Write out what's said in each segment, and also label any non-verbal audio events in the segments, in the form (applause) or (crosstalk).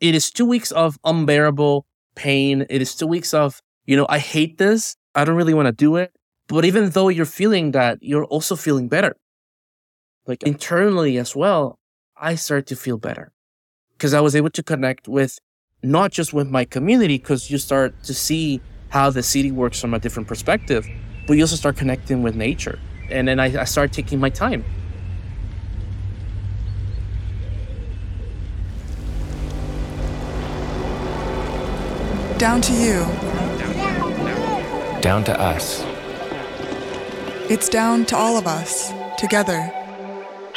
it is two weeks of unbearable pain. It is two weeks of, you know, I hate this. I don't really want to do it. But even though you're feeling that, you're also feeling better. Like internally as well, I started to feel better because I was able to connect with not just with my community, because you start to see how the city works from a different perspective, but you also start connecting with nature. And then I, I started taking my time. Down to you. Down to us. It's down to all of us, together.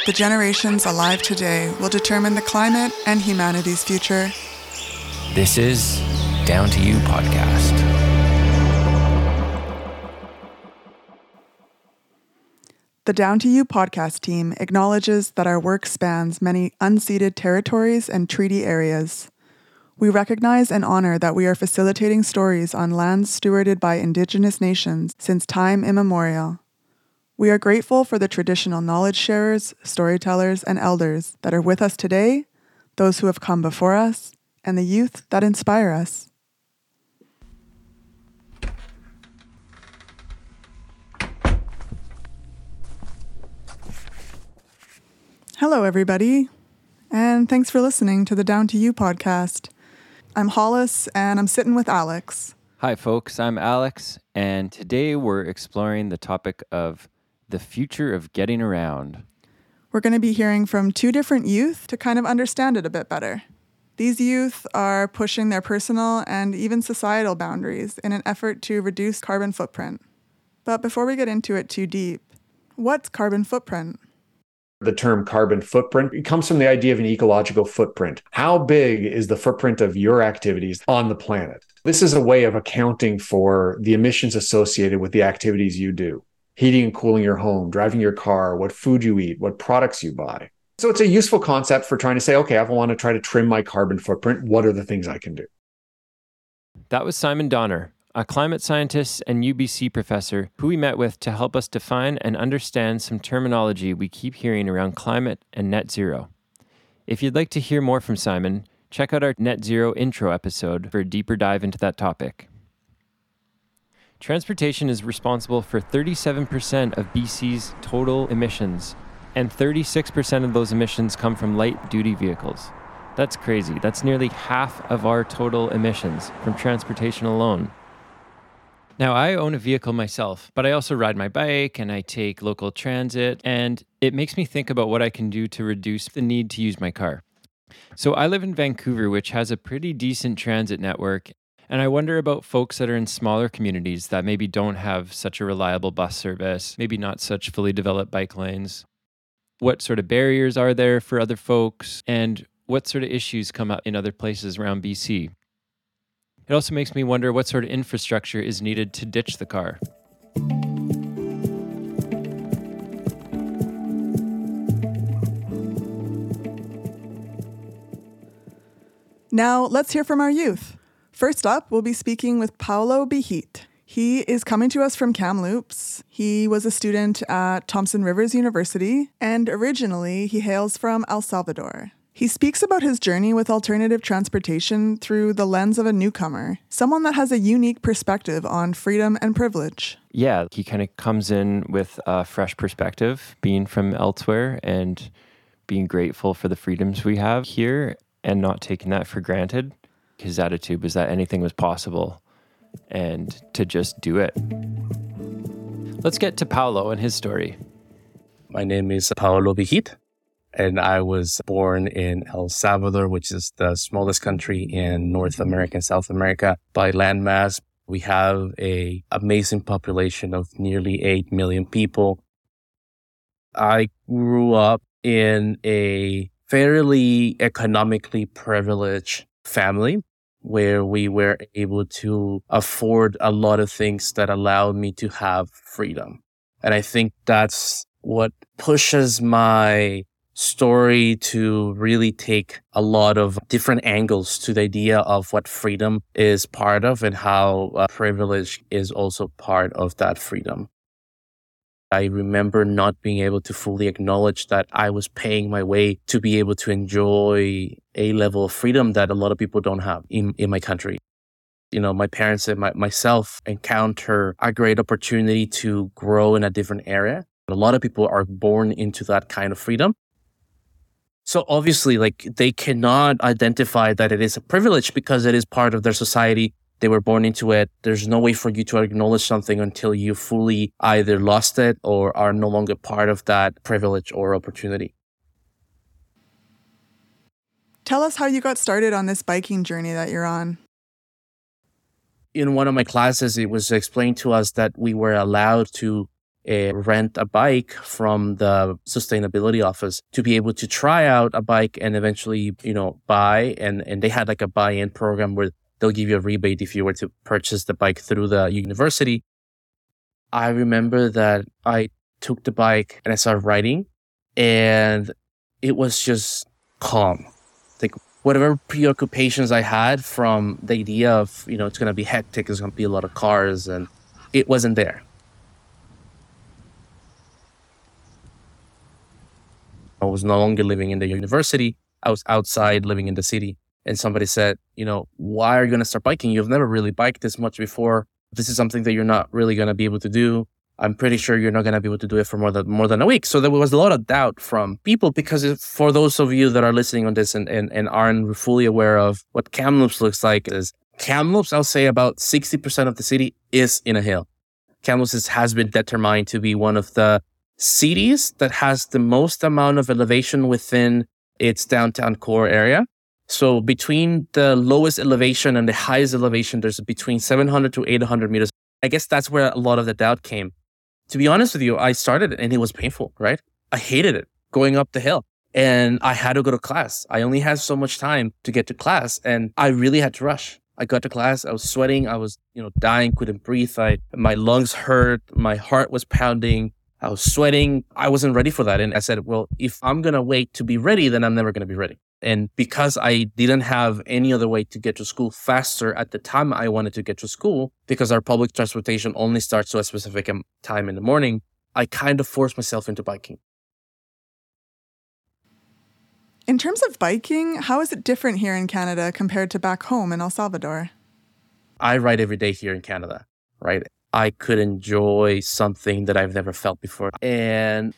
The generations alive today will determine the climate and humanity's future. This is Down to You podcast. The Down to You podcast team acknowledges that our work spans many unceded territories and treaty areas. We recognize and honor that we are facilitating stories on lands stewarded by Indigenous nations since time immemorial. We are grateful for the traditional knowledge sharers, storytellers, and elders that are with us today, those who have come before us, and the youth that inspire us. Hello, everybody, and thanks for listening to the Down to You podcast. I'm Hollis, and I'm sitting with Alex. Hi, folks. I'm Alex, and today we're exploring the topic of the future of getting around. We're going to be hearing from two different youth to kind of understand it a bit better. These youth are pushing their personal and even societal boundaries in an effort to reduce carbon footprint. But before we get into it too deep, what's carbon footprint? The term carbon footprint. It comes from the idea of an ecological footprint. How big is the footprint of your activities on the planet? This is a way of accounting for the emissions associated with the activities you do heating and cooling your home, driving your car, what food you eat, what products you buy. So it's a useful concept for trying to say, okay, I want to try to trim my carbon footprint. What are the things I can do? That was Simon Donner, a climate scientist and UBC professor who we met with to help us define and understand some terminology we keep hearing around climate and net zero. If you'd like to hear more from Simon, check out our net zero intro episode for a deeper dive into that topic. Transportation is responsible for 37% of BC's total emissions, and 36% of those emissions come from light duty vehicles. That's crazy. That's nearly half of our total emissions from transportation alone. Now, I own a vehicle myself, but I also ride my bike and I take local transit, and it makes me think about what I can do to reduce the need to use my car. So, I live in Vancouver, which has a pretty decent transit network, and I wonder about folks that are in smaller communities that maybe don't have such a reliable bus service, maybe not such fully developed bike lanes. What sort of barriers are there for other folks, and what sort of issues come up in other places around BC? It also makes me wonder what sort of infrastructure is needed to ditch the car. Now, let's hear from our youth. First up, we'll be speaking with Paolo Bigit. He is coming to us from Kamloops. He was a student at Thompson Rivers University, and originally he hails from El Salvador. He speaks about his journey with alternative transportation through the lens of a newcomer, someone that has a unique perspective on freedom and privilege. Yeah, he kind of comes in with a fresh perspective, being from elsewhere and being grateful for the freedoms we have here and not taking that for granted. His attitude was that anything was possible and to just do it. Let's get to Paolo and his story. My name is Paolo Bigit and I was born in El Salvador, which is the smallest country in North America and South America by landmass. We have a amazing population of nearly 8 million people. I grew up in a fairly economically privileged family where we were able to afford a lot of things that allowed me to have freedom. And I think that's what pushes my story to really take a lot of different angles to the idea of what freedom is part of and how uh, privilege is also part of that freedom. I remember not being able to fully acknowledge that I was paying my way to be able to enjoy a level of freedom that a lot of people don't have in, in my country. You know, my parents and my, myself encounter a great opportunity to grow in a different area. A lot of people are born into that kind of freedom. So obviously, like they cannot identify that it is a privilege because it is part of their society. They were born into it. There's no way for you to acknowledge something until you fully either lost it or are no longer part of that privilege or opportunity. Tell us how you got started on this biking journey that you're on. In one of my classes, it was explained to us that we were allowed to uh, rent a bike from the sustainability office to be able to try out a bike and eventually, you know, buy. And, and they had like a buy in program where they'll give you a rebate if you were to purchase the bike through the university. I remember that I took the bike and I started riding and it was just calm. Like whatever preoccupations I had from the idea of, you know, it's going to be hectic, it's going to be a lot of cars and it wasn't there. I was no longer living in the university. I was outside living in the city. And somebody said, you know, why are you going to start biking? You've never really biked this much before. This is something that you're not really going to be able to do. I'm pretty sure you're not going to be able to do it for more than more than a week. So there was a lot of doubt from people because if, for those of you that are listening on this and, and, and aren't fully aware of what Kamloops looks like is Kamloops, I'll say about 60% of the city is in a hill. Kamloops has been determined to be one of the cities that has the most amount of elevation within its downtown core area. So between the lowest elevation and the highest elevation, there's between 700 to 800 meters. I guess that's where a lot of the doubt came. To be honest with you, I started and it was painful, right? I hated it going up the hill and I had to go to class. I only had so much time to get to class and I really had to rush. I got to class. I was sweating. I was, you know, dying, couldn't breathe. I, my lungs hurt. My heart was pounding. I was sweating. I wasn't ready for that. And I said, well, if I'm going to wait to be ready, then I'm never going to be ready. And because I didn't have any other way to get to school faster at the time I wanted to get to school, because our public transportation only starts to a specific time in the morning, I kind of forced myself into biking. In terms of biking, how is it different here in Canada compared to back home in El Salvador? I ride every day here in Canada, right? I could enjoy something that I've never felt before. And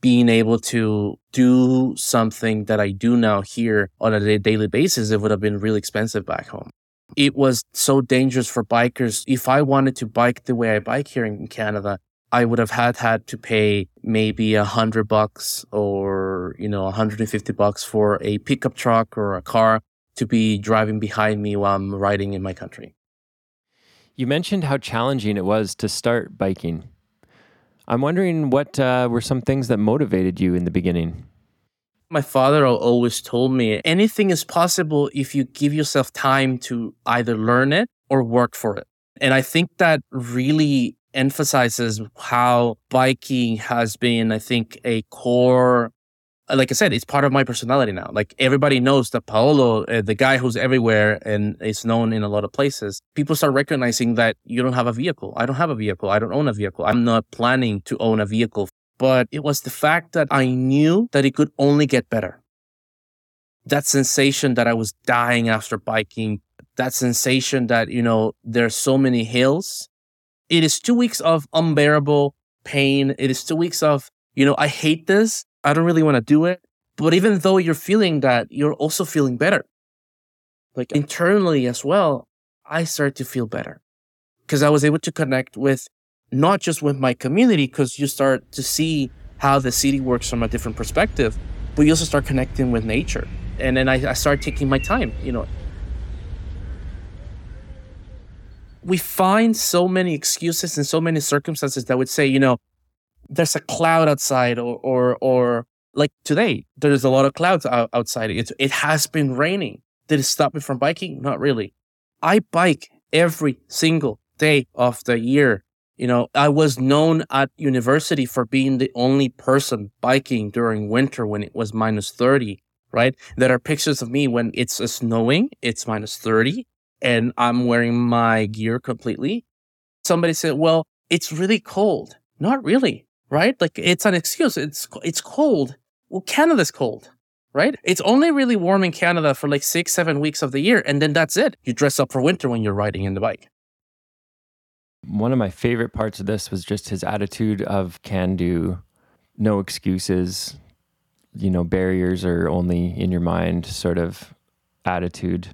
being able to do something that I do now here on a daily basis, it would have been really expensive back home. It was so dangerous for bikers. If I wanted to bike the way I bike here in Canada, I would have had had to pay maybe a hundred bucks or, you know, 150 bucks for a pickup truck or a car to be driving behind me while I'm riding in my country. You mentioned how challenging it was to start biking. I'm wondering what uh, were some things that motivated you in the beginning? My father always told me anything is possible if you give yourself time to either learn it or work for it. And I think that really emphasizes how biking has been, I think, a core like I said, it's part of my personality now. Like everybody knows that Paolo, uh, the guy who's everywhere and is known in a lot of places, people start recognizing that you don't have a vehicle. I don't have a vehicle. I don't own a vehicle. I'm not planning to own a vehicle. But it was the fact that I knew that it could only get better. That sensation that I was dying after biking, that sensation that, you know, there's so many hills. It is two weeks of unbearable pain. It is two weeks of, you know, I hate this I don't really want to do it. But even though you're feeling that, you're also feeling better. Like internally as well, I started to feel better because I was able to connect with not just with my community, because you start to see how the city works from a different perspective, but you also start connecting with nature. And then I, I started taking my time, you know. We find so many excuses and so many circumstances that would say, you know, there's a cloud outside or or or like today there's a lot of clouds out, outside. It it has been raining. Did it stop me from biking? Not really. I bike every single day of the year. You know i was known at university for being the only person biking during winter when it was minus 30 right? There are pictures of me when it's snowing it's minus 30 and i'm wearing my gear completely. Somebody said well it's really cold. Not really right? Like it's an excuse. It's it's cold. Well, Canada's cold. right? It's only really warm in Canada for like six, seven weeks of the year. And then that's it. You dress up for winter when you're riding in the bike. One of my favorite parts of this was just his attitude of can do, no excuses, you know, barriers are only in your mind sort of attitude.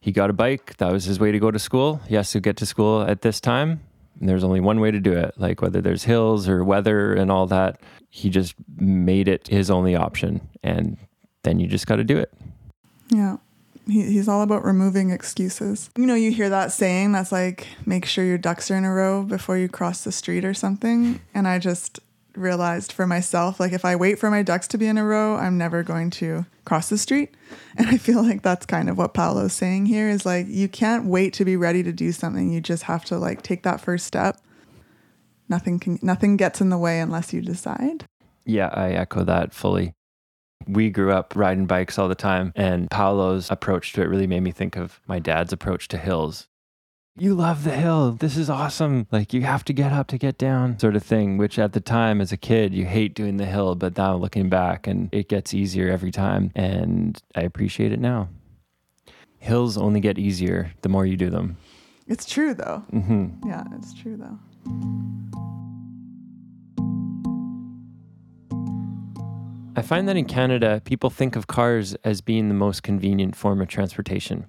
He got a bike. That was his way to go to school. He has to get to school at this time. And there's only one way to do it. Like whether there's hills or weather and all that, he just made it his only option. And then you just got to do it. Yeah. He, he's all about removing excuses. You know, you hear that saying that's like, make sure your ducks are in a row before you cross the street or something. And I just realized for myself, like, if I wait for my ducks to be in a row, I'm never going to cross the street. (laughs) And I feel like that's kind of what Paolo's saying here is like, you can't wait to be ready to do something. You just have to like take that first step. Nothing can, nothing gets in the way unless you decide. Yeah, I echo that fully. We grew up riding bikes all the time, and Paolo's approach to it really made me think of my dad's approach to hills. You love the hill. This is awesome. Like, you have to get up to get down, sort of thing, which at the time as a kid, you hate doing the hill, but now looking back, and it gets easier every time. And I appreciate it now. Hills only get easier the more you do them. It's true though. hmm Yeah, it's true though. I find that in Canada, people think of cars as being the most convenient form of transportation.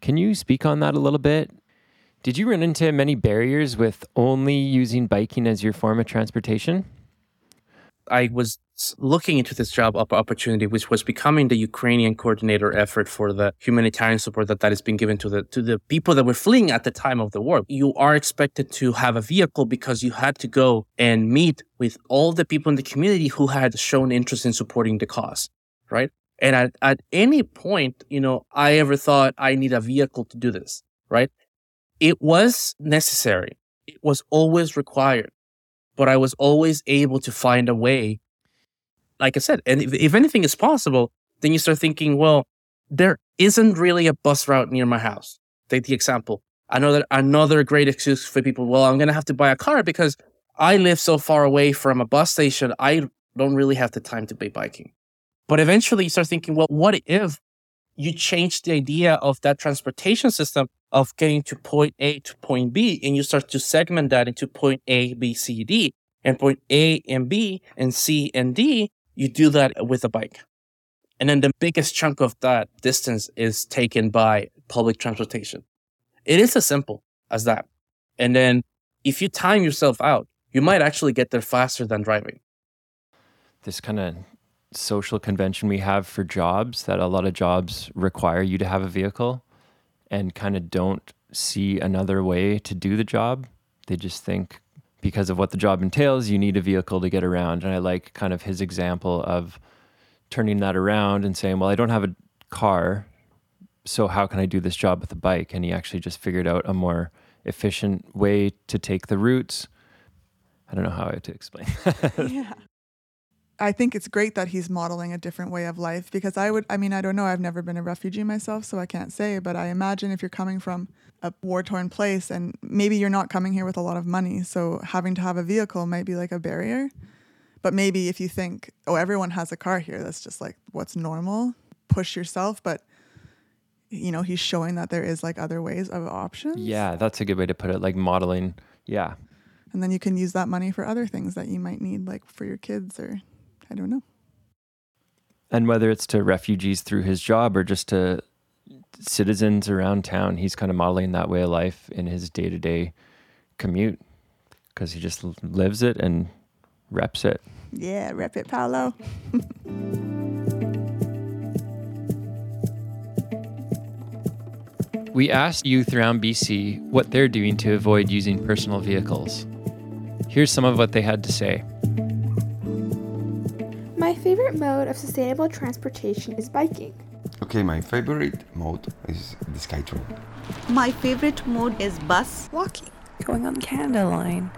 Can you speak on that a little bit? Did you run into many barriers with only using biking as your form of transportation? I was looking into this job opportunity, which was becoming the Ukrainian coordinator effort for the humanitarian support that that is being given to the to the people that were fleeing at the time of the war. You are expected to have a vehicle because you had to go and meet with all the people in the community who had shown interest in supporting the cause, right? And at, at any point, you know, I ever thought I need a vehicle to do this, right? It was necessary. It was always required but I was always able to find a way. Like I said, and if, if anything is possible, then you start thinking, well, there isn't really a bus route near my house. Take the example. Another another great excuse for people. Well, I'm gonna have to buy a car because I live so far away from a bus station. I don't really have the time to be biking. But eventually, you start thinking, well, what if you change the idea of that transportation system of getting to point A to point B, and you start to segment that into point A, B, C, D, and point A and B and C and D, you do that with a bike. And then the biggest chunk of that distance is taken by public transportation. It is as simple as that. And then if you time yourself out, you might actually get there faster than driving. This kind of social convention we have for jobs that a lot of jobs require you to have a vehicle and kind of don't see another way to do the job. They just think because of what the job entails, you need a vehicle to get around. And I like kind of his example of turning that around and saying, well, I don't have a car. So how can I do this job with a bike? And he actually just figured out a more efficient way to take the routes. I don't know how to explain. (laughs) yeah. I think it's great that he's modeling a different way of life because I would, I mean, I don't know, I've never been a refugee myself, so I can't say, but I imagine if you're coming from a war torn place and maybe you're not coming here with a lot of money, so having to have a vehicle might be like a barrier. But maybe if you think, oh, everyone has a car here, that's just like what's normal, push yourself. But, you know, he's showing that there is like other ways of options. yeah, that's a good way to put it. Like modeling. Yeah. And then you can use that money for other things that you might need, like for your kids or I don't know. And whether it's to refugees through his job or just to citizens around town, he's kind of modeling that way of life in his day to day commute because he just lives it and reps it. Yeah, rep it, Paolo. (laughs) We asked youth around BC what they're doing to avoid using personal vehicles. Here's some of what they had to say. My favorite mode of sustainable transportation is biking. Okay, my favorite mode is the SkyTrain. My favorite mode is bus. Walking, going on the Canada Line.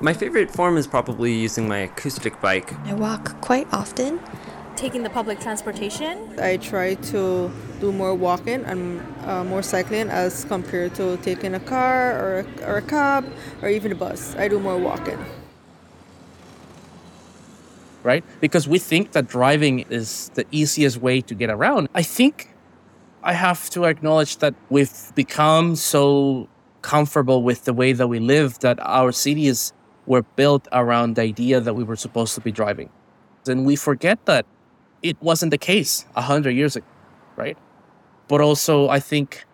My favorite form is probably using my acoustic bike. I walk quite often. Taking the public transportation. I try to do more walking and uh, more cycling as compared to taking a car or a, or a cab or even a bus. I do more walking. Right? Because we think that driving is the easiest way to get around. I think I have to acknowledge that we've become so comfortable with the way that we live that our cities were built around the idea that we were supposed to be driving. And we forget that it wasn't the case 100 years ago, right? But also, I think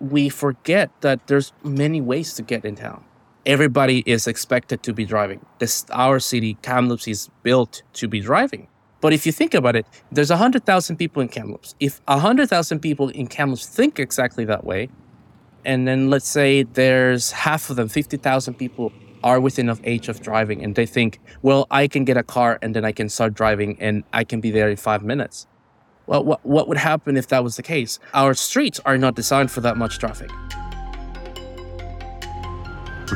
we forget that there's many ways to get in town. Everybody is expected to be driving. This our city, Kamloops, is built to be driving. But if you think about it, there's 100,000 people in Kamloops. If 100,000 people in Kamloops think exactly that way, and then let's say there's half of them, 50,000 people are within of age of driving and they think, well, I can get a car and then I can start driving and I can be there in five minutes. Well, what, what would happen if that was the case? Our streets are not designed for that much traffic.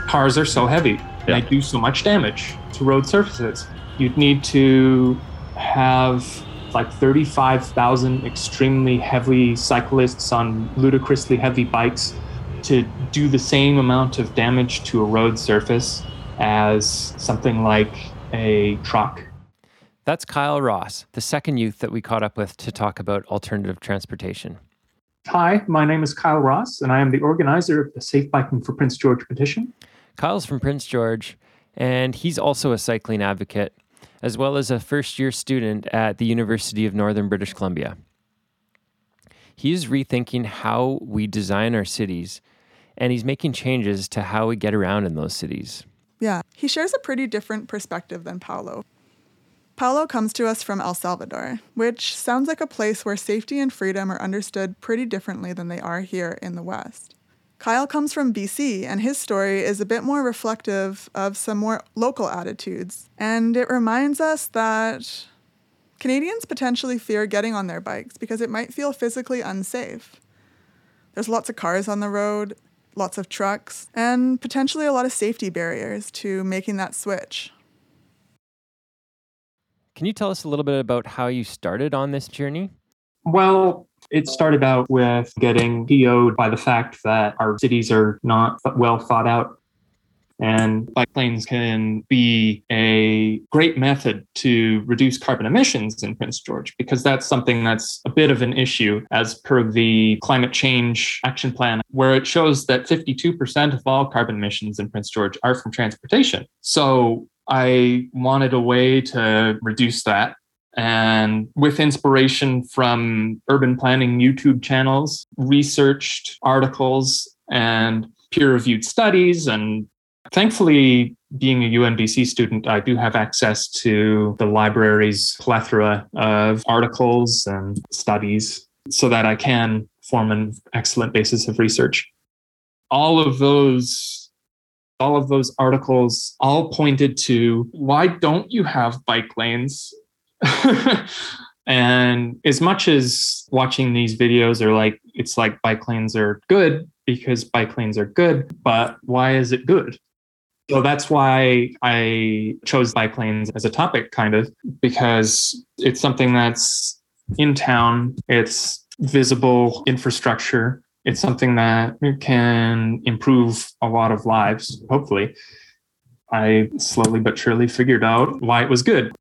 Cars are so heavy, yeah. they do so much damage to road surfaces. You'd need to have like 35,000 extremely heavy cyclists on ludicrously heavy bikes to do the same amount of damage to a road surface as something like a truck. That's Kyle Ross, the second youth that we caught up with to talk about alternative transportation. Hi, my name is Kyle Ross, and I am the organizer of the Safe Biking for Prince George petition. Kyle's from Prince George, and he's also a cycling advocate as well as a first year student at the University of Northern British Columbia. He is rethinking how we design our cities, and he's making changes to how we get around in those cities. Yeah, he shares a pretty different perspective than Paolo. Paolo comes to us from El Salvador, which sounds like a place where safety and freedom are understood pretty differently than they are here in the West. Kyle comes from BC, and his story is a bit more reflective of some more local attitudes. And it reminds us that Canadians potentially fear getting on their bikes because it might feel physically unsafe. There's lots of cars on the road, lots of trucks, and potentially a lot of safety barriers to making that switch. Can you tell us a little bit about how you started on this journey? Well, it started out with getting PO'd by the fact that our cities are not well thought out. And bike lanes can be a great method to reduce carbon emissions in Prince George because that's something that's a bit of an issue as per the climate change action plan, where it shows that 52% of all carbon emissions in Prince George are from transportation. So I wanted a way to reduce that and with inspiration from urban planning YouTube channels, researched articles and peer reviewed studies. And thankfully, being a UNBC student, I do have access to the library's plethora of articles and studies so that I can form an excellent basis of research. All of those all of those articles all pointed to why don't you have bike lanes? (laughs) And as much as watching these videos are like, it's like bike lanes are good because bike lanes are good, but why is it good? So that's why I chose bike lanes as a topic, kind of, because it's something that's in town, it's visible infrastructure, it's something that can improve a lot of lives, hopefully. I slowly but surely figured out why it was good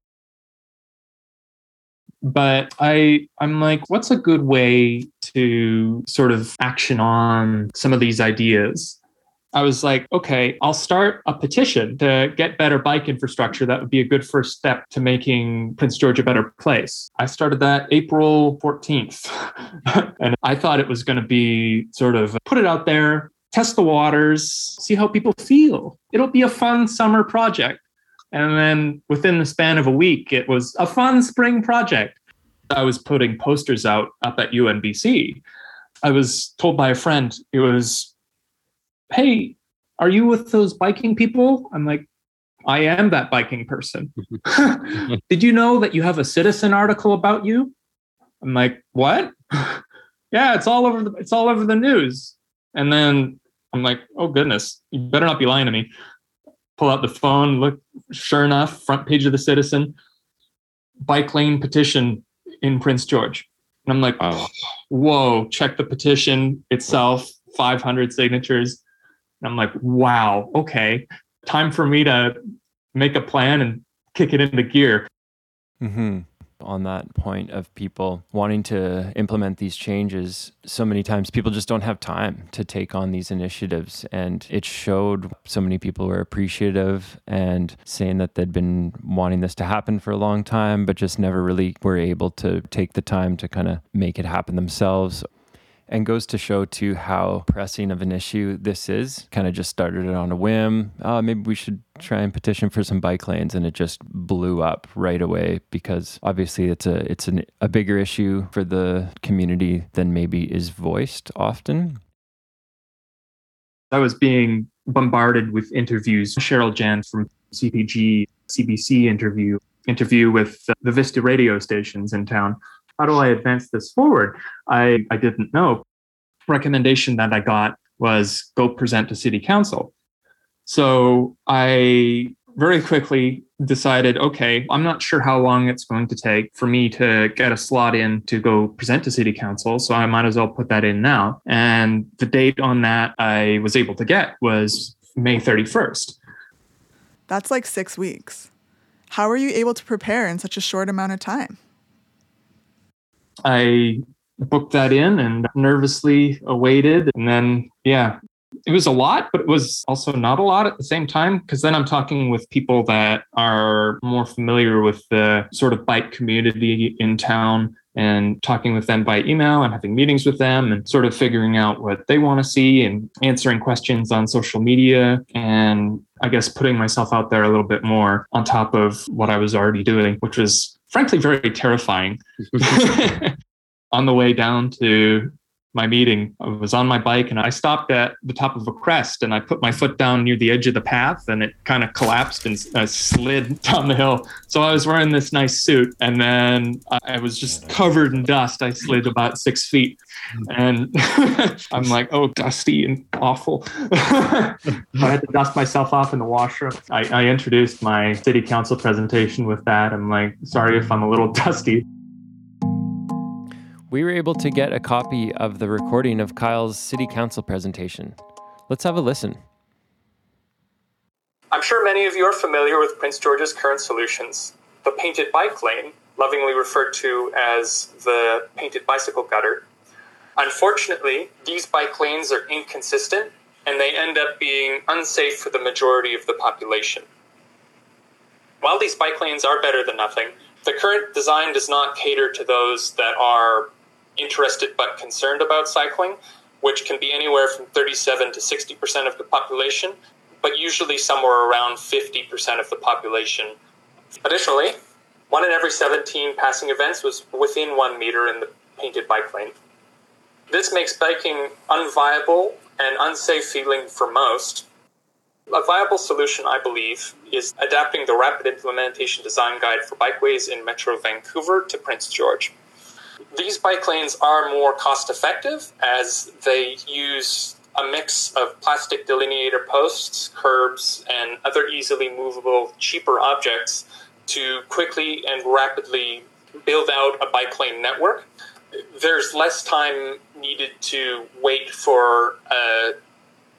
but i i'm like what's a good way to sort of action on some of these ideas i was like okay i'll start a petition to get better bike infrastructure that would be a good first step to making prince george a better place i started that april 14th (laughs) and i thought it was going to be sort of put it out there test the waters see how people feel it'll be a fun summer project and then within the span of a week, it was a fun spring project. I was putting posters out up at UNBC. I was told by a friend, it was, hey, are you with those biking people? I'm like, I am that biking person. (laughs) (laughs) Did you know that you have a citizen article about you? I'm like, what? (laughs) yeah, it's all over the it's all over the news. And then I'm like, oh goodness, you better not be lying to me pull out the phone, look, sure enough, front page of the Citizen, bike lane petition in Prince George. And I'm like, whoa, check the petition itself, 500 signatures. And I'm like, wow, okay, time for me to make a plan and kick it into gear. Mm-hmm. On that point of people wanting to implement these changes, so many times people just don't have time to take on these initiatives. And it showed so many people were appreciative and saying that they'd been wanting this to happen for a long time, but just never really were able to take the time to kind of make it happen themselves and goes to show too how pressing of an issue this is. Kind of just started it on a whim. Oh, maybe we should try and petition for some bike lanes, and it just blew up right away because obviously it's a it's an, a bigger issue for the community than maybe is voiced often. I was being bombarded with interviews. Cheryl Jan from CPG CBC interview interview with the Vista radio stations in town how do I advance this forward? I, I didn't know. Recommendation that I got was go present to city council. So I very quickly decided, okay, I'm not sure how long it's going to take for me to get a slot in to go present to city council. So I might as well put that in now. And the date on that I was able to get was May 31st. That's like six weeks. How were you able to prepare in such a short amount of time? I booked that in and nervously awaited. And then, yeah, it was a lot, but it was also not a lot at the same time. Because then I'm talking with people that are more familiar with the sort of bike community in town and talking with them by email and having meetings with them and sort of figuring out what they want to see and answering questions on social media and I guess putting myself out there a little bit more on top of what I was already doing, which was frankly very terrifying. (laughs) (laughs) on the way down to my meeting, I was on my bike and I stopped at the top of a crest and I put my foot down near the edge of the path and it kind of collapsed and uh, slid (laughs) down the hill. So I was wearing this nice suit and then I was just covered in dust. I slid about six feet and (laughs) I'm like, oh, dusty and awful. (laughs) I had to dust myself off in the washroom. I, I introduced my city council presentation with that. I'm like, sorry if I'm a little dusty. We were able to get a copy of the recording of Kyle's city council presentation. Let's have a listen. I'm sure many of you are familiar with Prince George's current solutions. The painted bike lane, lovingly referred to as the painted bicycle gutter, Unfortunately, these bike lanes are inconsistent and they end up being unsafe for the majority of the population. While these bike lanes are better than nothing, the current design does not cater to those that are interested but concerned about cycling, which can be anywhere from 37 to 60% of the population, but usually somewhere around 50% of the population. Additionally, one in every 17 passing events was within one meter in the painted bike lane. This makes biking unviable and unsafe feeling for most. A viable solution, I believe, is adapting the Rapid Implementation Design Guide for Bikeways in Metro Vancouver to Prince George. These bike lanes are more cost effective as they use a mix of plastic delineator posts, curbs, and other easily movable, cheaper objects to quickly and rapidly build out a bike lane network there's less time needed to wait for a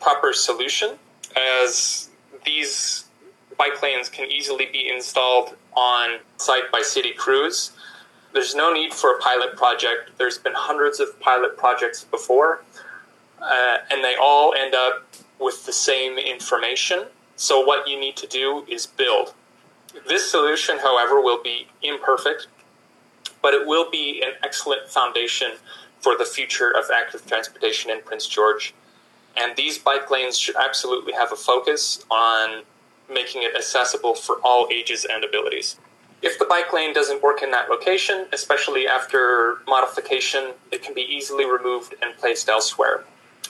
proper solution as these bike lanes can easily be installed on site by city crews. There's no need for a pilot project. There's been hundreds of pilot projects before, uh, and they all end up with the same information. So, what you need to do is build. This solution, however, will be imperfect but it will be an excellent foundation for the future of active transportation in Prince George. And these bike lanes should absolutely have a focus on making it accessible for all ages and abilities. If the bike lane doesn't work in that location, especially after modification, it can be easily removed and placed elsewhere.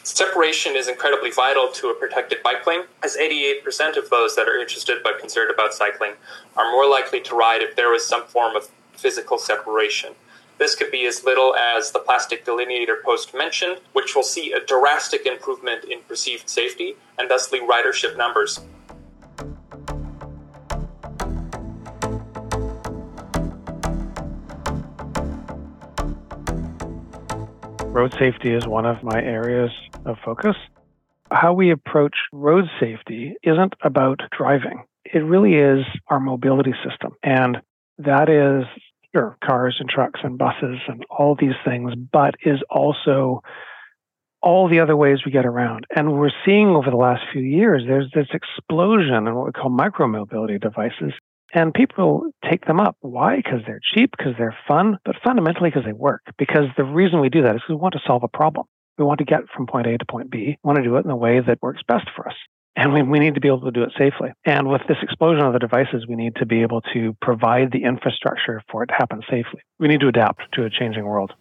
Separation is incredibly vital to a protected bike lane, as 88% of those that are interested but concerned about cycling are more likely to ride if there was some form of physical separation. This could be as little as the plastic delineator post mentioned, which will see a drastic improvement in perceived safety and thusly ridership numbers. Road safety is one of my areas of focus. How we approach road safety isn't about driving. It really is our mobility system. And that is sure cars and trucks and buses and all these things, but is also all the other ways we get around. And we're seeing over the last few years, there's this explosion in what we call micromobility devices. And people take them up. Why? Because they're cheap, because they're fun, but fundamentally because they work. Because the reason we do that is we want to solve a problem. We want to get from point A to point B. We want to do it in a way that works best for us. And we, we need to be able to do it safely. And with this explosion of the devices, we need to be able to provide the infrastructure for it to happen safely. We need to adapt to a changing world.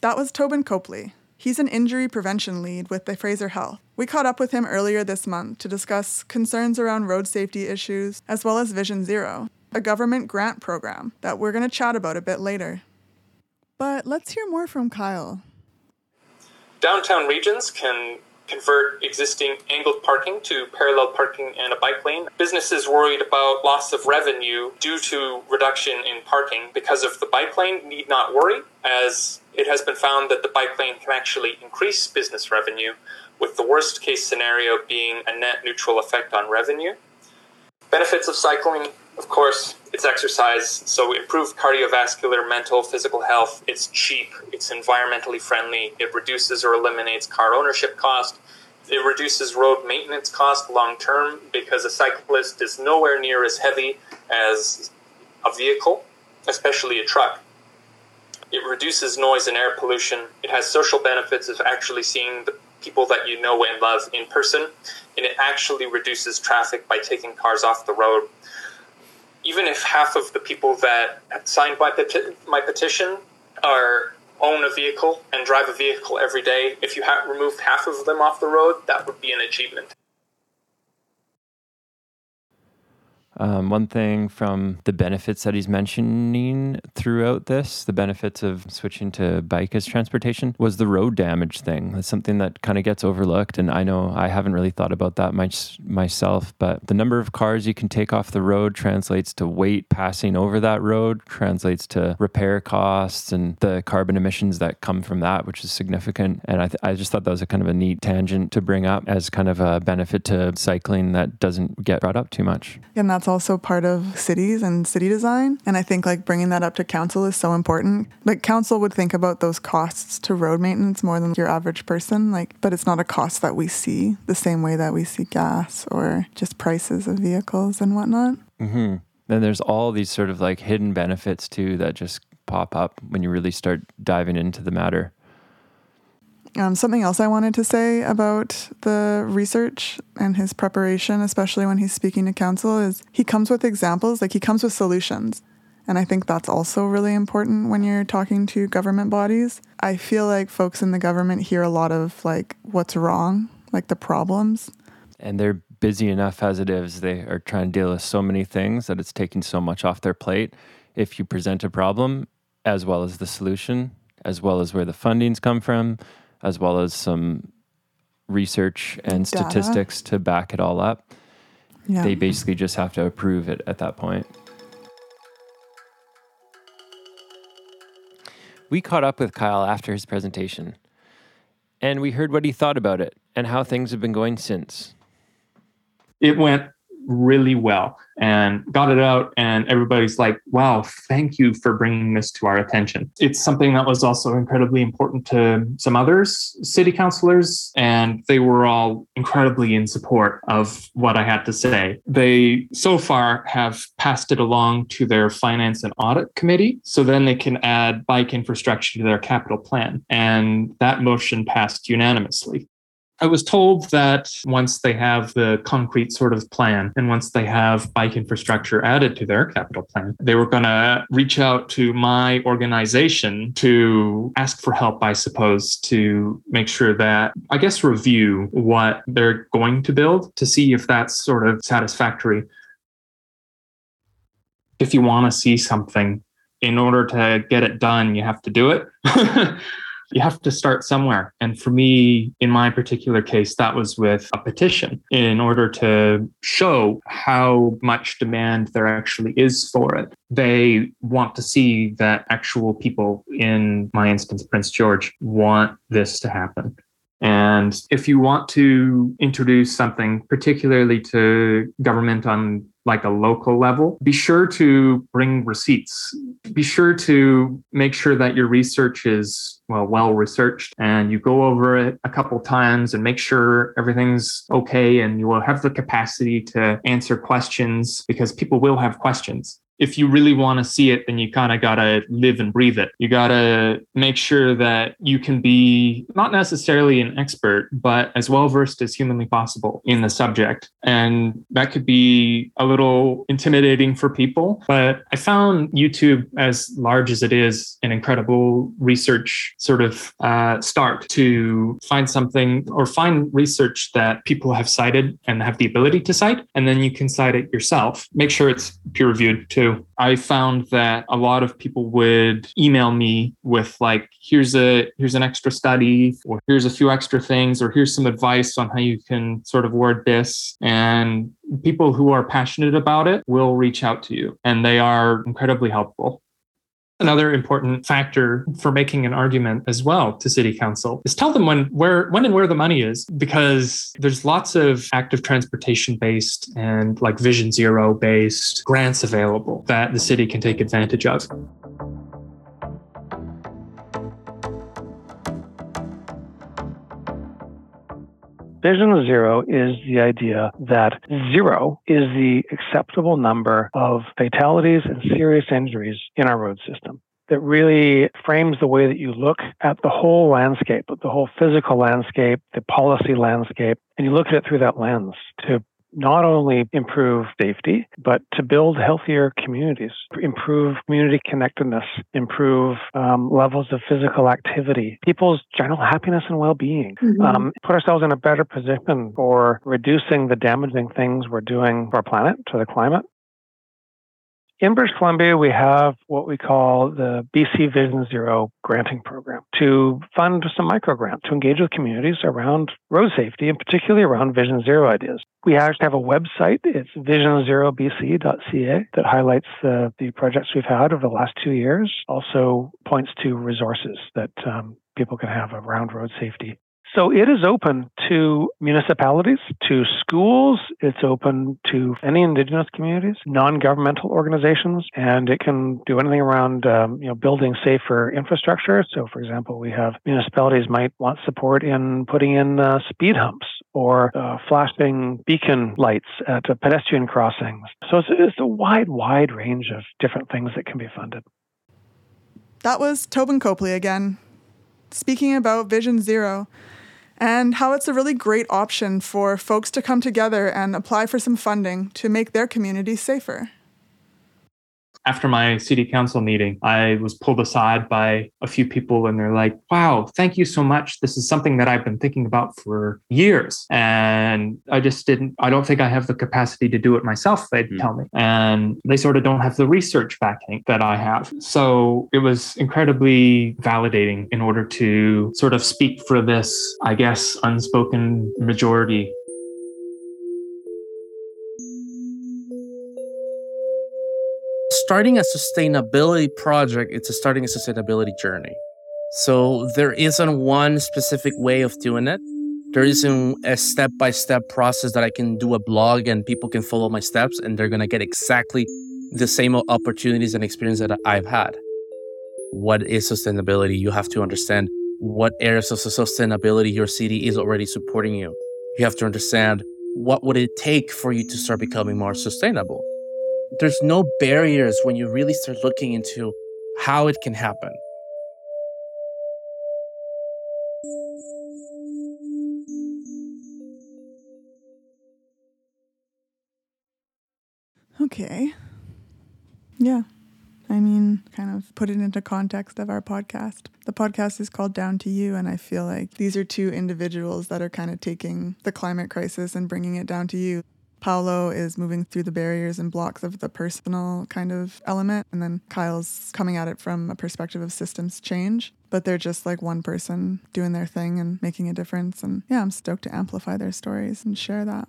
That was Tobin Copley. He's an injury prevention lead with the Fraser Health. We caught up with him earlier this month to discuss concerns around road safety issues, as well as Vision Zero, a government grant program that we're going to chat about a bit later. But let's hear more from Kyle. Downtown regions can convert existing angled parking to parallel parking and a bike lane. Businesses worried about loss of revenue due to reduction in parking because of the bike lane need not worry, as it has been found that the bike lane can actually increase business revenue, with the worst case scenario being a net neutral effect on revenue. Benefits of cycling, of course, it's exercise, so improved cardiovascular, mental, physical health. It's cheap, it's environmentally friendly, it reduces or eliminates car ownership cost. It reduces road maintenance cost long term because a cyclist is nowhere near as heavy as a vehicle, especially a truck. It reduces noise and air pollution. It has social benefits of actually seeing the people that you know and love in person. And it actually reduces traffic by taking cars off the road. Even if half of the people that signed my, peti- my petition are own a vehicle and drive a vehicle every day, if you ha- removed half of them off the road, that would be an achievement. Um, one thing from the benefits that he's mentioning throughout this, the benefits of switching to bike as transportation, was the road damage thing. That's something that kind of gets overlooked. And I know I haven't really thought about that much myself, but the number of cars you can take off the road translates to weight passing over that road, translates to repair costs and the carbon emissions that come from that, which is significant. And I, th- I just thought that was a kind of a neat tangent to bring up as kind of a benefit to cycling that doesn't get brought up too much. And that's also part of cities and city design. And I think like bringing that up to council is so important. Like council would think about those costs to road maintenance more than your average person. Like, but it's not a cost that we see the same way that we see gas or just prices of vehicles and whatnot. Mm-hmm. Then there's all these sort of like hidden benefits too that just pop up when you really start diving into the matter. Um, something else I wanted to say about the research and his preparation, especially when he's speaking to council, is he comes with examples, like he comes with solutions. And I think that's also really important when you're talking to government bodies. I feel like folks in the government hear a lot of like what's wrong, like the problems. And they're busy enough as it is. They are trying to deal with so many things that it's taking so much off their plate. If you present a problem as well as the solution, as well as where the fundings come from, as well as some research and Data. statistics to back it all up. Yeah. They basically just have to approve it at that point. We caught up with Kyle after his presentation, and we heard what he thought about it and how things have been going since. It went really well and got it out. And everybody's like wow thank you for bringing this to our attention. It's something that was also incredibly important to some others city councilors and they were all incredibly in support of what i had to say. They so far have passed it along to their finance and audit committee so then they can add bike infrastructure to their capital plan. And that motion passed unanimously I was told that once they have the concrete sort of plan and once they have bike infrastructure added to their capital plan, they were going to reach out to my organization to ask for help, I suppose, to make sure that, I guess, review what they're going to build to see if that's sort of satisfactory. If you want to see something, in order to get it done, you have to do it. (laughs) you have to start somewhere. And for me, in my particular case, that was with a petition in order to show how much demand there actually is for it. They want to see that actual people, in my instance, Prince George, want this to happen. And if you want to introduce something, particularly to government on like a local level, be sure to bring receipts. Be sure to make sure that your research is well well researched and you go over it a couple times and make sure everything's okay and you will have the capacity to answer questions because people will have questions if you really want to see it, then you kind of got to live and breathe it. You got to make sure that you can be not necessarily an expert, but as well versed as humanly possible in the subject. And that could be a little intimidating for people. But I found YouTube, as large as it is, an incredible research sort of uh, start to find something or find research that people have cited and have the ability to cite. And then you can cite it yourself. Make sure it's peer reviewed too I found that a lot of people would email me with like, here's a here's an extra study, or here's a few extra things, or here's some advice on how you can sort of word this. And people who are passionate about it will reach out to you, and they are incredibly helpful. Another important factor for making an argument as well to city council is tell them when where when and where the money is because there's lots of active transportation based and like vision zero based grants available that the city can take advantage of. Vision zero is the idea that zero is the acceptable number of fatalities and serious injuries in our road system. That really frames the way that you look at the whole landscape, the whole physical landscape, the policy landscape, and you look at it through that lens to not only improve safety, but to build healthier communities, improve community connectedness, improve um, levels of physical activity, people's general happiness and well being, mm-hmm. um, put ourselves in a better position for reducing the damaging things we're doing to our planet, to the climate, in British Columbia, we have what we call the BC Vision Zero granting program to fund some micro grants to engage with communities around road safety and particularly around Vision Zero ideas. We actually have a website. It's visionzerobc.ca that highlights the, projects we've had over the last two years. Also points to resources that um, people can have around road safety. So it is open to municipalities, to schools. It's open to any indigenous communities, non-governmental organizations, and it can do anything around um, you know building safer infrastructure. So, for example, we have municipalities might want support in putting in uh, speed humps or uh, flashing beacon lights at uh, pedestrian crossings. So it's, it's a wide, wide range of different things that can be funded. That was Tobin Copley again, speaking about Vision Zero and how it's a really great option for folks to come together and apply for some funding to make their communities safer after my city council meeting, I was pulled aside by a few people and they're like, wow, thank you so much. This is something that I've been thinking about for years. And I just didn't, I don't think I have the capacity to do it myself, they'd mm. tell me. And they sort of don't have the research backing that I have. So it was incredibly validating in order to sort of speak for this, I guess, unspoken majority starting a sustainability project, it's a starting a sustainability journey. So there isn't one specific way of doing it. There isn't a step by step process that I can do a blog and people can follow my steps and they're going to get exactly the same opportunities and experience that I've had. What is sustainability? You have to understand what areas of sustainability your city is already supporting you. You have to understand what would it take for you to start becoming more sustainable there's no barriers when you really start looking into how it can happen. Okay. Yeah. I mean, kind of put it into context of our podcast. The podcast is called Down to You, and I feel like these are two individuals that are kind of taking the climate crisis and bringing it down to you. Paolo is moving through the barriers and blocks of the personal kind of element. And then Kyle's coming at it from a perspective of systems change. But they're just like one person doing their thing and making a difference. And yeah, I'm stoked to amplify their stories and share that.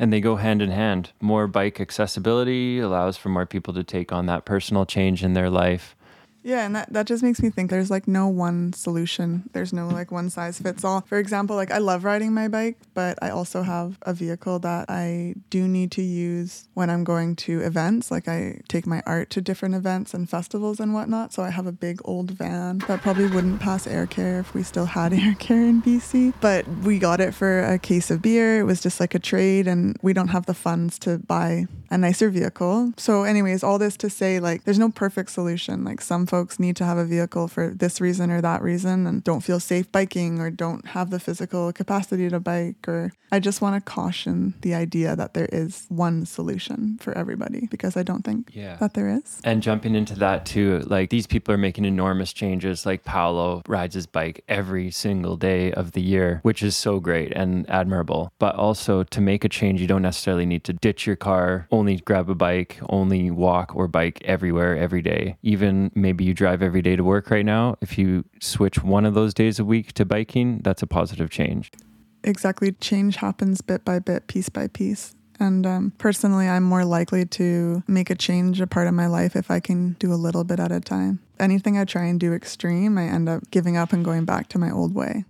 And they go hand in hand. More bike accessibility allows for more people to take on that personal change in their life. Yeah, and that, that just makes me think there's like no one solution. There's no like one size fits all. For example, like I love riding my bike, but I also have a vehicle that I do need to use when I'm going to events. Like I take my art to different events and festivals and whatnot. So I have a big old van that probably wouldn't pass air care if we still had (laughs) air care in BC. But we got it for a case of beer. It was just like a trade, and we don't have the funds to buy a nicer vehicle. So, anyways, all this to say, like, there's no perfect solution. Like, some folks need to have a vehicle for this reason or that reason and don't feel safe biking or don't have the physical capacity to bike. Or I just want to caution the idea that there is one solution for everybody because I don't think Yeah. that there is. And jumping into that too, like these people are making enormous changes. Like Paolo rides his bike every single day of the year, which is so great and admirable. But also to make a change, you don't necessarily need to ditch your car, only grab a bike, only walk or bike everywhere every day. Even maybe you drive every day to work right now. If you switch one of those days a week to biking, that's a positive change. Exactly. Change happens bit by bit, piece by piece. And um, personally, I'm more likely to make a change a part of my life if I can do a little bit at a time. Anything I try and do extreme, I end up giving up and going back to my old way.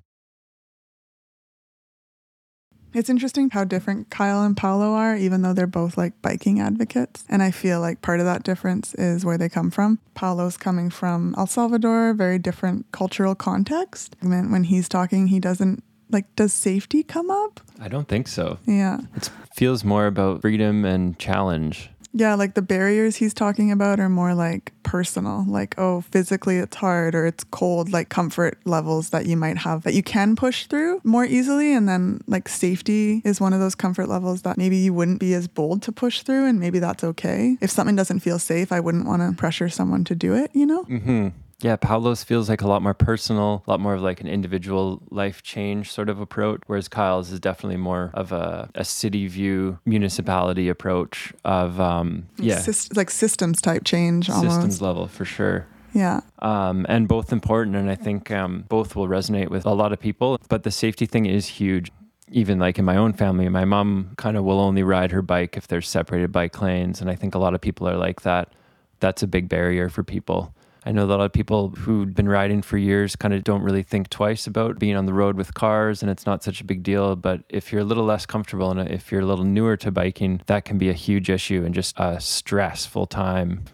It's interesting how different Kyle and Paolo are, even though they're both like biking advocates. And I feel like part of that difference is where they come from. Paolo's coming from El Salvador, very different cultural context. When he's talking, he doesn't like, does safety come up? I don't think so. Yeah. It feels more about freedom and challenge. Yeah, like the barriers he's talking about are more like personal, like, oh, physically it's hard or it's cold, like comfort levels that you might have that you can push through more easily. And then, like, safety is one of those comfort levels that maybe you wouldn't be as bold to push through, and maybe that's okay. If something doesn't feel safe, I wouldn't want to pressure someone to do it, you know? hmm Yeah, Paolo's feels like a lot more personal, a lot more of like an individual life change sort of approach, whereas Kyle's is definitely more of a, a city view municipality approach of um yeah Syst- like systems type change almost. systems level for sure. Yeah. Um, and both important, and I think um, both will resonate with a lot of people. But the safety thing is huge. Even like in my own family, my mom kind of will only ride her bike if they're separated bike lanes, and I think a lot of people are like that. That's a big barrier for people. I know a lot of people who've been riding for years kind of don't really think twice about being on the road with cars, and it's not such a big deal. But if you're a little less comfortable and if you're a little newer to biking, that can be a huge issue and just uh, a stressful time.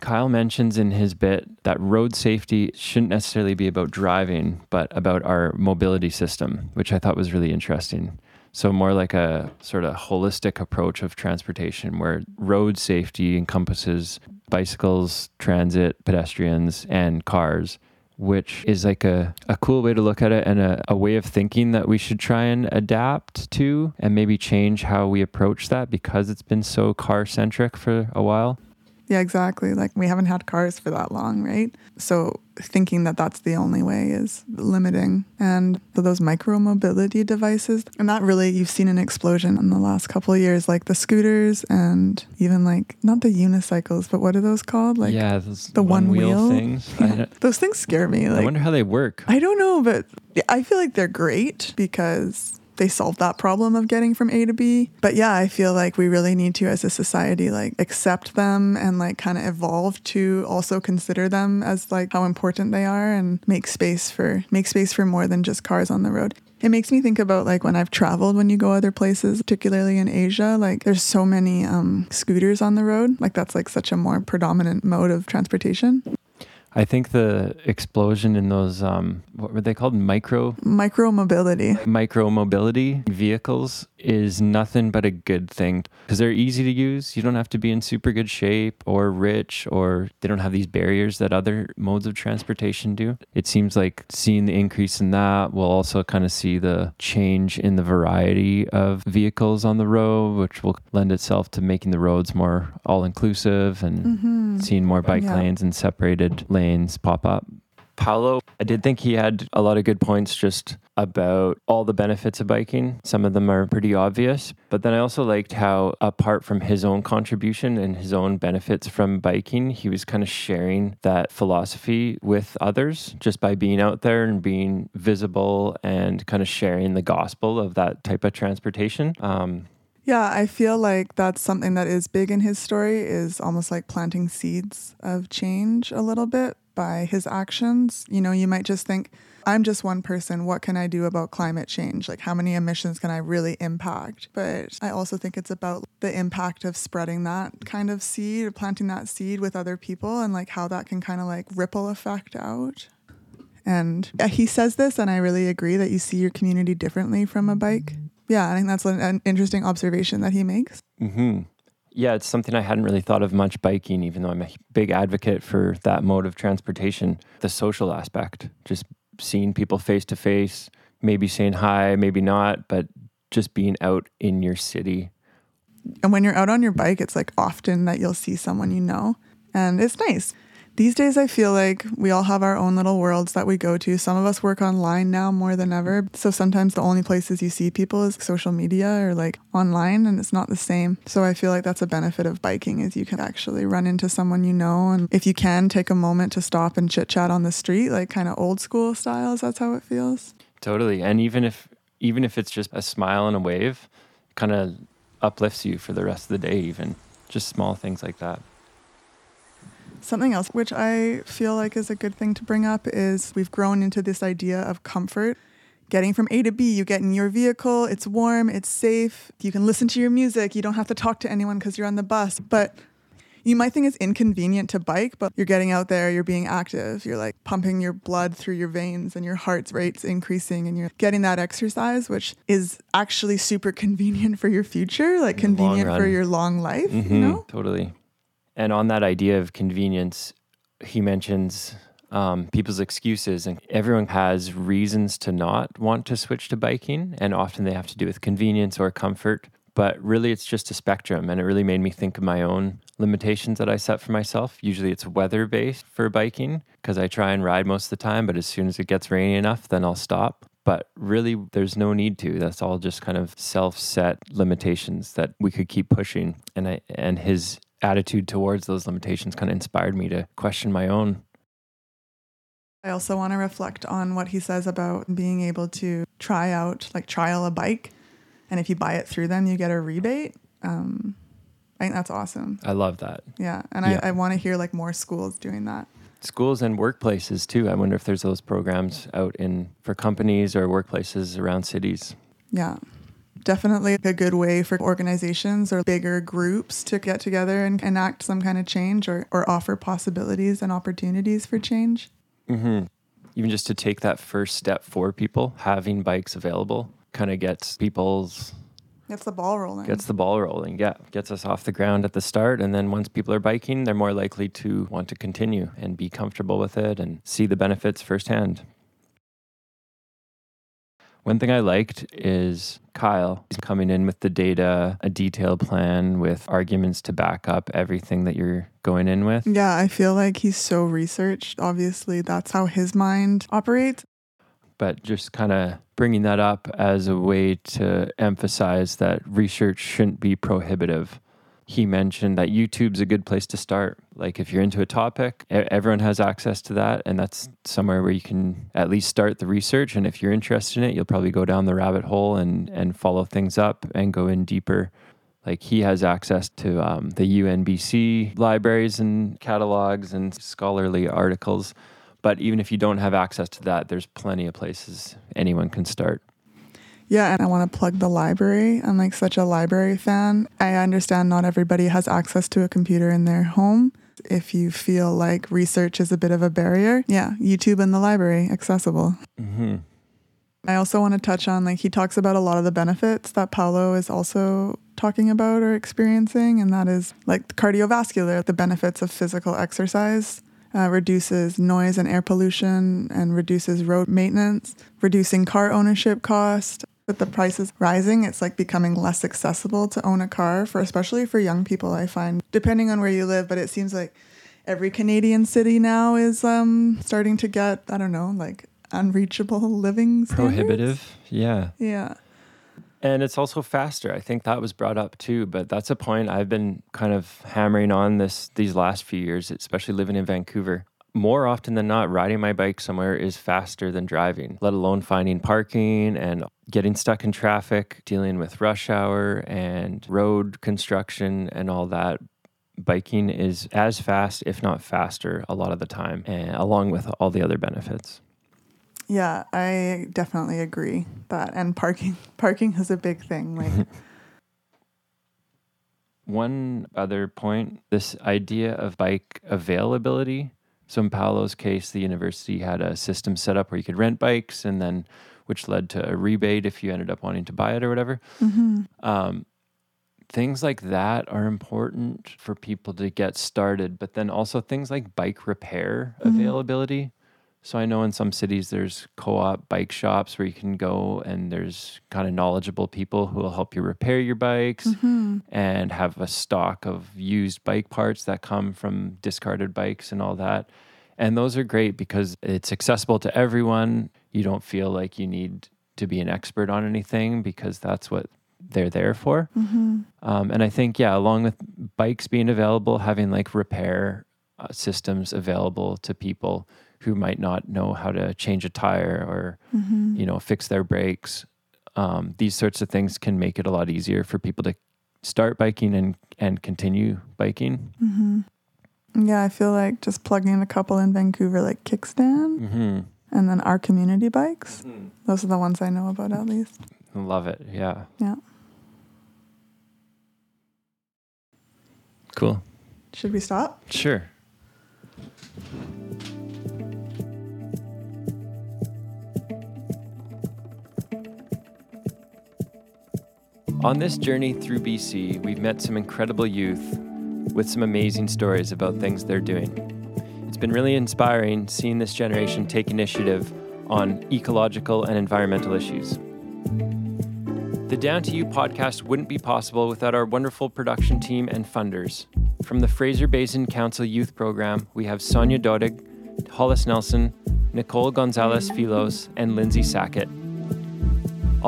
Kyle mentions in his bit that road safety shouldn't necessarily be about driving, but about our mobility system, which I thought was really interesting. So, more like a sort of holistic approach of transportation where road safety encompasses bicycles, transit, pedestrians, and cars, which is like a, a cool way to look at it and a, a way of thinking that we should try and adapt to and maybe change how we approach that because it's been so car centric for a while. Yeah, exactly. Like we haven't had cars for that long, right? So thinking that that's the only way is limiting. And those micro mobility devices, and that really, you've seen an explosion in the last couple of years, like the scooters and even like, not the unicycles, but what are those called? Like yeah, the one, wheel things. (laughs) Yeah. Those things scare me. Like, I wonder how they work. I don't know, but I feel like they're great because they solve that problem of getting from A to B. But yeah, I feel like we really need to, as a society, like accept them and like kind of evolve to also consider them as like how important they are and make space for make space for more than just cars on the road. It makes me think about like when I've traveled when you go other places, particularly in Asia, like there's so many um, scooters on the road. Like that's like such a more predominant mode of transportation. I think the explosion in those um, what were they called? Micro Micro mobility. micro mobility vehicles is nothing but a good thing because they're easy to use. You don't have to be in super good shape or rich or they don't have these barriers that other modes of transportation do. It seems like seeing the increase in that, we'll also kind of see the change in the variety of vehicles on the road, which will lend itself to making the roads more all inclusive and Mhm. seeing more bike Yeah. lanes and separated lanes pop up. Paolo, I did think he had a lot of good points just about all the benefits of biking. Some of them are pretty obvious, but then I also liked how, apart from his own contribution and his own benefits from biking, he was kind of sharing that philosophy with others just by being out there and being visible and kind of sharing the gospel of that type of transportation. Um, Yeah, I feel like that's something that is big in his story is almost like planting seeds of change a little bit by his actions. You know, you might just think, I'm just one person. What can I do about climate change? Like, how many emissions can I really impact? But I also think it's about the impact of spreading that kind of seed, planting that seed with other people, and like how that can kind of like ripple effect out. And he says this, and I really agree that you see your community differently from a bike. Yeah, I think that's an interesting observation that he makes. Mm-hmm. Yeah, it's something I hadn't really thought of much biking, even though I'm a big advocate for that mode of transportation. The social aspect, just seeing people face to face, maybe saying hi, maybe not, but just being out in your city. And when you're out on your bike, it's like often that you'll see someone you know, and it's nice. These days, I feel like we all have our own little worlds that we go to. Some of us work online now more than ever. So sometimes the only places you see people is social media or like online, and it's not the same. So I feel like that's a benefit of biking is you can actually run into someone you know. And if you can take a moment to stop and chit chat on the street, like kind of old school styles, that's how it feels. Totally. And even if even if it's just a smile and a wave, kind of uplifts you for the rest of the day, even just small things like that. Something else which I feel like is a good thing to bring up is we've grown into this idea of comfort. Getting from A to B, you get in your vehicle, it's warm, it's safe, you can listen to your music, you don't have to talk to anyone because you're on the bus. But you might think it's inconvenient to bike, but you're getting out there, you're being active, you're like pumping your blood through your veins and your heart rate's increasing and you're getting that exercise, which is actually super convenient for your future, like convenient for your long life, mm-hmm, you know? Totally. And on that idea of convenience, he mentions um, people's excuses, and everyone has reasons to not want to switch to biking, and often they have to do with convenience or comfort. But really, it's just a spectrum, and it really made me think of my own limitations that I set for myself. Usually, it's weather based for biking because I try and ride most of the time, but as soon as it gets rainy enough, then I'll stop but really there's no need to that's all just kind of self-set limitations that we could keep pushing and I, and his attitude towards those limitations kind of inspired me to question my own. I also want to reflect on what he says about being able to try out, like trial a bike. And if you buy it through them, you get a rebate. Um, I think that's awesome. I love that. Yeah. And yeah. I, I want to hear like more schools doing that. Schools and workplaces too. I wonder if there's those programs out in for companies or workplaces around cities. Yeah definitely a good way for organizations or bigger groups to get together and enact some kind of change or, or offer possibilities and opportunities for change. Mm-hmm. Even just to take that first step for people, having bikes available kind of gets people's Gets the ball rolling. Gets the ball rolling, yeah. Gets us off the ground at the start. And then once people are biking, they're more likely to want to continue and be comfortable with it and see the benefits firsthand. One thing I liked is Kyle is coming in with the data, a detailed plan with arguments to back up everything that you're going in with. Yeah, I feel like he's so researched. Obviously, that's how his mind operates. But just kind of bringing that up as a way to emphasize that research shouldn't be prohibitive he mentioned that YouTube's a good place to start. Like if you're into a topic, everyone has access to that, and that's somewhere where you can at least start the research. And if you're interested in it, you'll probably go down the rabbit hole and and follow things up and go in deeper. Like he has access to um, the UNBC libraries and catalogs and scholarly articles. But even if you don't have access to that, there's plenty of places anyone can start. Yeah, and I want to plug the library. I'm like such a library fan. I understand not everybody has access to a computer in their home. If you feel like research is a bit of a barrier, yeah, YouTube and the library accessible. Mm-hmm. I also want to touch on like he talks about a lot of the benefits that Paolo is also talking about or experiencing, and that is like cardiovascular, the benefits of physical exercise. Uh, reduces noise and air pollution and reduces road maintenance, reducing car ownership cost, with the prices rising, it's like becoming less accessible to own a car for especially for young people, I find, depending on where you live, but it seems like every Canadian city now is um starting to get, I don't know, like unreachable living standards. prohibitive. Yeah. Yeah. And it's also faster. I think that was brought up too, but that's a point I've been kind of hammering on this these last few years, especially living in Vancouver. More often than not, riding my bike somewhere is faster than driving, let alone finding parking and getting stuck in traffic, dealing with rush hour and road construction and all that. Biking is as fast, if not faster, a lot of the time, and along with all the other benefits. Yeah, I definitely agree that. And parking, (laughs) parking is a big thing. Like, (laughs) One other point this idea of bike availability. So, in Paolo's case, the university had a system set up where you could rent bikes, and then which led to a rebate if you ended up wanting to buy it or whatever. Mhm. Um, things like that are important for people to get started, but then also things like bike repair Mhm. availability. So I know in some cities there's co-op bike shops where you can go and there's kind of knowledgeable people who will help you repair your bikes Mhm. and have a stock of used bike parts that come from discarded bikes and all that. And those are great because it's accessible to everyone. You don't feel like you need to be an expert on anything because that's what they're there for. Mhm. Um, and I think, yeah, along with bikes being available, having like repair uh, systems available to people who might not know how to change a tire or, Mhm. you know, fix their brakes. Um, these sorts of things can make it a lot easier for people to start biking and, and continue biking. hmm yeah, I feel like just plugging a couple in Vancouver, like Kickstand, hmm and then our community bikes. Those are the ones I know about at least. Love it. Yeah. Yeah. Cool. Should we stop? Sure. On this journey through BC, we've met some incredible youth with some amazing stories about things they're doing. It's been really inspiring seeing this generation take initiative on ecological and environmental issues. The Down to You podcast wouldn't be possible without our wonderful production team and funders. From the Fraser Basin Council Youth Program, we have Sonia Dodig, Hollis Nelson, Nicole Gonzalez Filos, and Lindsay Sackett.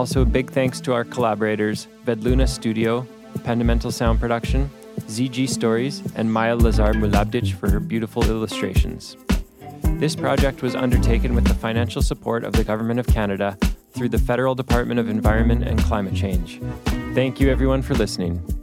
Also, big thanks to our collaborators, Vedluna Studio, Pendamental Sound Production, ZG Stories, and Maya Lazar Mulabdic for her beautiful illustrations. This project was undertaken with the financial support of the Government of Canada through the Federal Department of Environment and Climate Change. Thank you, everyone, for listening.